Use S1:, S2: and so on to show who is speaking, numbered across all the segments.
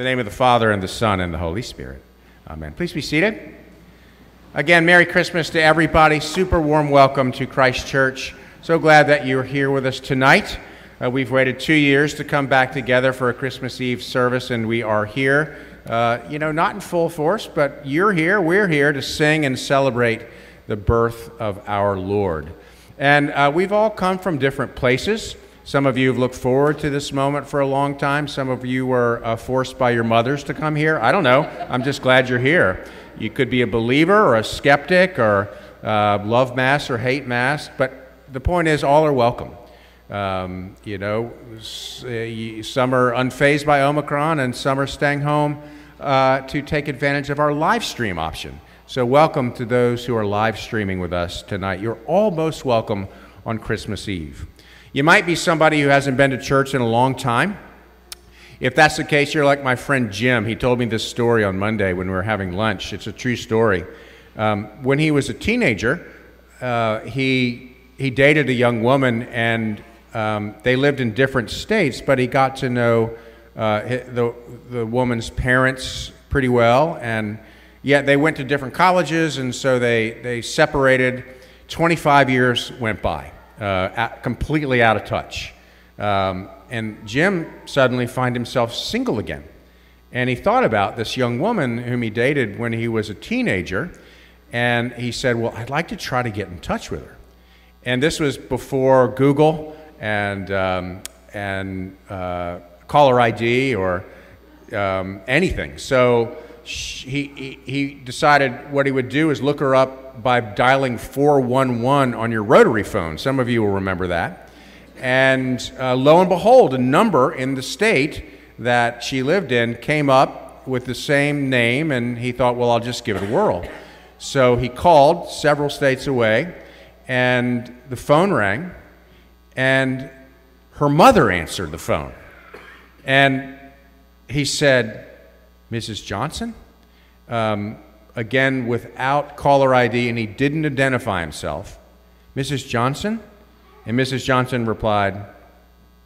S1: the name of the Father, and the Son, and the Holy Spirit. Amen. Please be seated. Again, Merry Christmas to everybody. Super warm welcome to Christ Church. So glad that you're here with us tonight. Uh, we've waited two years to come back together for a Christmas Eve service, and we are here. Uh, you know, not in full force, but you're here, we're here to sing and celebrate the birth of our Lord. And uh, we've all come from different places. Some of you have looked forward to this moment for a long time. Some of you were uh, forced by your mothers to come here. I don't know. I'm just glad you're here. You could be a believer or a skeptic or uh, love Mass or hate Mass, but the point is, all are welcome. Um, you know, uh, some are unfazed by Omicron and some are staying home uh, to take advantage of our live stream option. So, welcome to those who are live streaming with us tonight. You're all most welcome on Christmas Eve. You might be somebody who hasn't been to church in a long time. If that's the case, you're like my friend Jim. He told me this story on Monday when we were having lunch. It's a true story. Um, when he was a teenager, uh, he, he dated a young woman, and um, they lived in different states, but he got to know uh, the, the woman's parents pretty well, and yet they went to different colleges, and so they, they separated. 25 years went by uh, completely out of touch. Um, and Jim suddenly find himself single again. And he thought about this young woman whom he dated when he was a teenager. And he said, Well, I'd like to try to get in touch with her. And this was before Google and, um, and uh, caller ID or um, anything. So he, he, he decided what he would do is look her up by dialing 411 on your rotary phone. Some of you will remember that. And uh, lo and behold, a number in the state that she lived in came up with the same name, and he thought, well, I'll just give it a whirl. So he called several states away, and the phone rang, and her mother answered the phone. And he said, Mrs. Johnson? Um, again without caller ID, and he didn't identify himself. Mrs. Johnson? And Mrs. Johnson replied,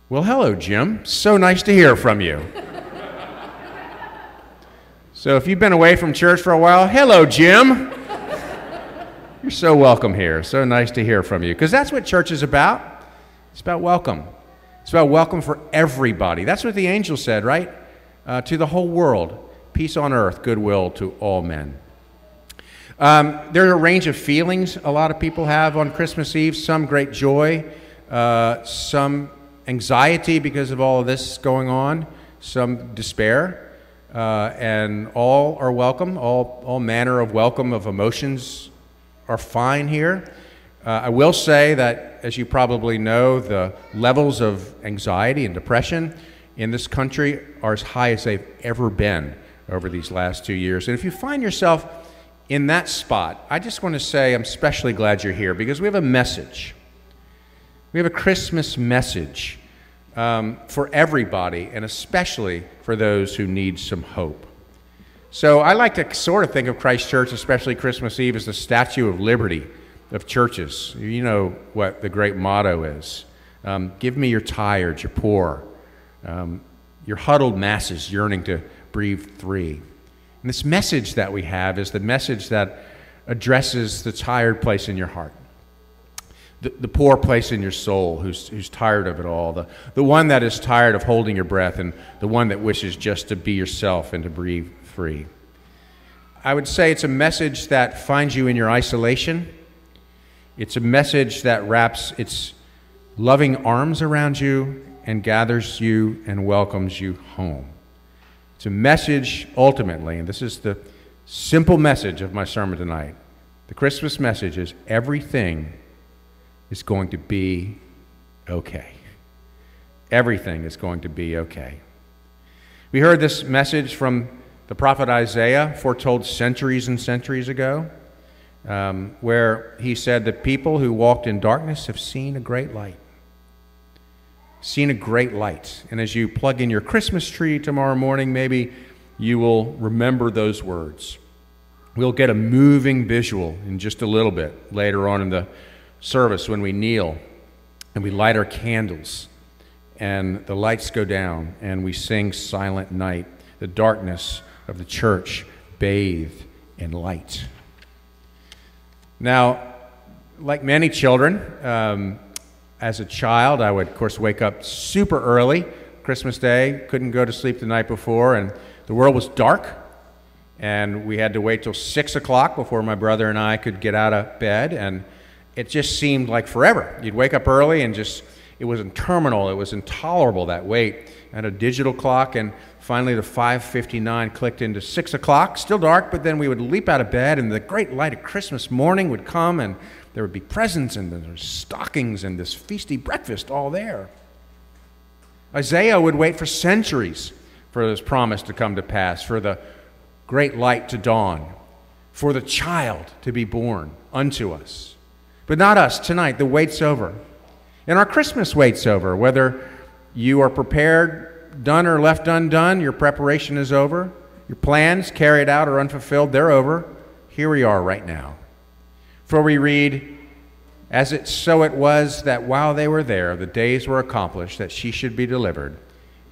S1: Well, hello, Jim. So nice to hear from you. so if you've been away from church for a while, hello, Jim. You're so welcome here. So nice to hear from you. Because that's what church is about. It's about welcome. It's about welcome for everybody. That's what the angel said, right? Uh, to the whole world. Peace on earth, goodwill to all men. Um, there are a range of feelings a lot of people have on Christmas Eve some great joy, uh, some anxiety because of all of this going on, some despair, uh, and all are welcome. All, all manner of welcome of emotions are fine here. Uh, I will say that, as you probably know, the levels of anxiety and depression in this country are as high as they've ever been over these last two years. And if you find yourself in that spot, I just want to say I'm especially glad you're here because we have a message. We have a Christmas message um, for everybody, and especially for those who need some hope. So I like to sort of think of Christ Church, especially Christmas Eve, as the statue of liberty of churches. You know what the great motto is um, Give me your tired, your poor, um, your huddled masses yearning to breathe free. And this message that we have is the message that addresses the tired place in your heart, the, the poor place in your soul who's, who's tired of it all, the, the one that is tired of holding your breath, and the one that wishes just to be yourself and to breathe free. I would say it's a message that finds you in your isolation. It's a message that wraps its loving arms around you and gathers you and welcomes you home. It's a message ultimately, and this is the simple message of my sermon tonight. The Christmas message is everything is going to be okay. Everything is going to be okay. We heard this message from the prophet Isaiah, foretold centuries and centuries ago, um, where he said, The people who walked in darkness have seen a great light seen a great light. And as you plug in your Christmas tree tomorrow morning, maybe you will remember those words. We'll get a moving visual in just a little bit later on in the service when we kneel and we light our candles and the lights go down and we sing Silent Night. the darkness of the church bathed in light. Now, like many children, um, as a child, I would, of course, wake up super early, Christmas Day, couldn't go to sleep the night before, and the world was dark, and we had to wait till 6 o'clock before my brother and I could get out of bed, and it just seemed like forever. You'd wake up early and just, it was interminable, it was intolerable, that wait. I had a digital clock, and finally the 5.59 clicked into 6 o'clock, still dark, but then we would leap out of bed, and the great light of Christmas morning would come, and there would be presents and there stockings and this feasty breakfast all there. Isaiah would wait for centuries for this promise to come to pass, for the great light to dawn, for the child to be born unto us. But not us tonight. The wait's over. And our Christmas wait's over. Whether you are prepared, done, or left undone, your preparation is over. Your plans carried out or unfulfilled, they're over. Here we are right now. For we read, As it so it was that while they were there, the days were accomplished that she should be delivered,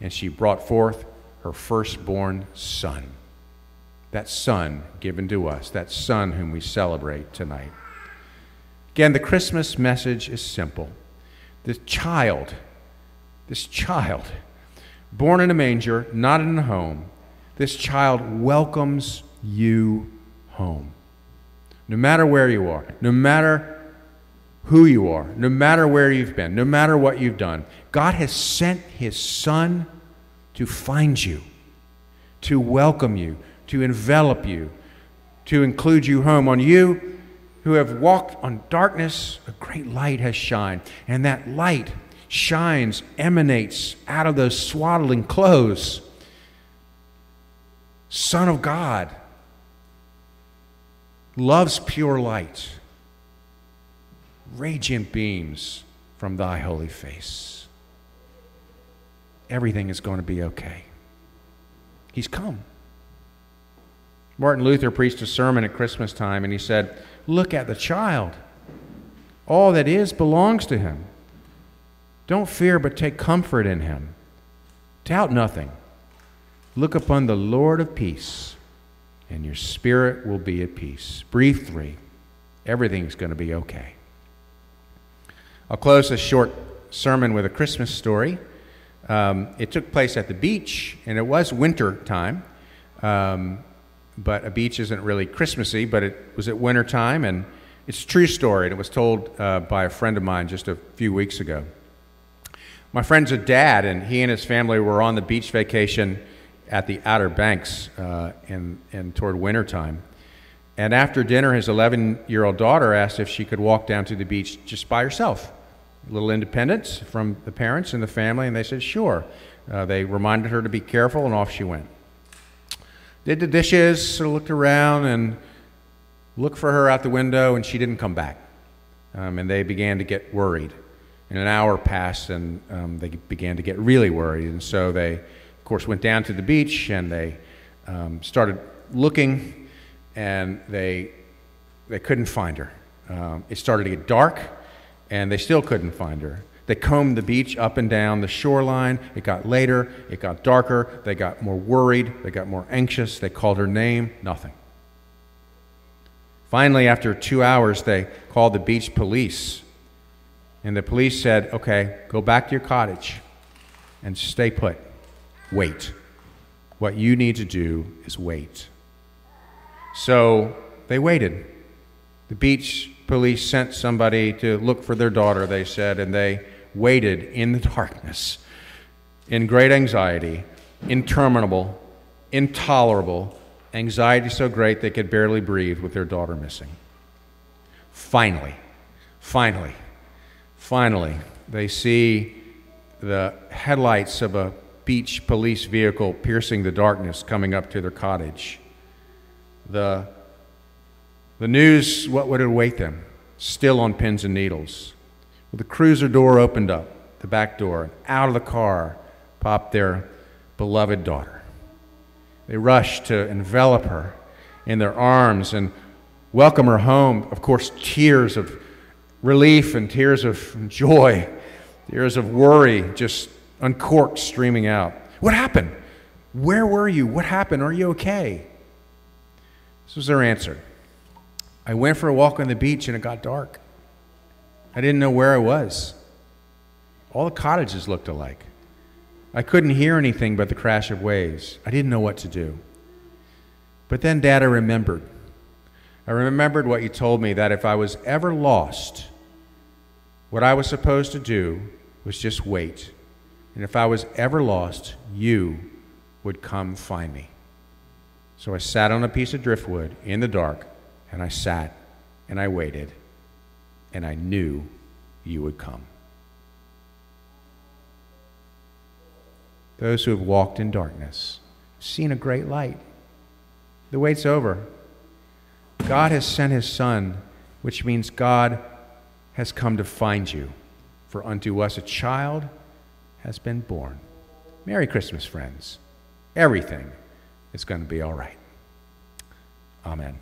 S1: and she brought forth her firstborn son. That son given to us, that son whom we celebrate tonight. Again, the Christmas message is simple. This child, this child, born in a manger, not in a home, this child welcomes you home no matter where you are, no matter who you are, no matter where you've been, no matter what you've done, God has sent His Son to find you, to welcome you, to envelop you, to include you home. On you who have walked on darkness, a great light has shined. And that light shines, emanates out of those swaddling clothes. Son of God loves pure light, radiant beams from thy holy face. Everything is going to be okay. He's come. Martin Luther preached a sermon at Christmas time and he said, Look at the child. All that is belongs to him. Don't fear, but take comfort in him. Doubt nothing. Look upon the Lord of peace and your spirit will be at peace. Breathe three. Everything's going to be okay. I'll close this short sermon with a Christmas story. Um, it took place at the beach, and it was winter time. Um, but a beach isn't really Christmassy, but it was at winter time, and it's a true story, and it was told uh, by a friend of mine just a few weeks ago. My friend's a dad, and he and his family were on the beach vacation at the Outer Banks uh, in, in toward wintertime. And after dinner, his 11 year old daughter asked if she could walk down to the beach just by herself. A little independence from the parents and the family, and they said, sure. Uh, they reminded her to be careful, and off she went. Did the dishes, sort of looked around, and looked for her out the window, and she didn't come back. Um, and they began to get worried. And an hour passed, and um, they began to get really worried. And so they of course, went down to the beach and they um, started looking, and they they couldn't find her. Um, it started to get dark, and they still couldn't find her. They combed the beach up and down the shoreline. It got later, it got darker. They got more worried, they got more anxious. They called her name, nothing. Finally, after two hours, they called the beach police. And the police said, okay, go back to your cottage and stay put wait. What you need to do is wait. So they waited. The beach police sent somebody to look for their daughter, they said, and they waited in the darkness, in great anxiety, interminable, intolerable, anxiety so great they could barely breathe with their daughter missing. Finally, finally, finally, they see the headlights of a beach police vehicle piercing the darkness coming up to their cottage. The, the news, what would await them? Still on pins and needles. Well, the cruiser door opened up, the back door, and out of the car popped their beloved daughter. They rushed to envelop her in their arms and welcome her home. Of course, tears of relief and tears of joy, tears of worry just uncorked, streaming out. What happened? Where were you? What happened? Are you okay? This was her answer. I went for a walk on the beach and it got dark. I didn't know where I was. All the cottages looked alike. I couldn't hear anything but the crash of waves. I didn't know what to do. But then, Dad, I remembered. I remembered what you told me that if I was ever lost, what I was supposed to do was just wait. And if I was ever lost, you would come find me. So I sat on a piece of driftwood in the dark, and I sat and I waited, and I knew you would come. Those who have walked in darkness seen a great light. The wait's over. God has sent his Son, which means God has come to find you. For unto us a child has been born. Merry Christmas, friends. Everything is going to be all right. Amen.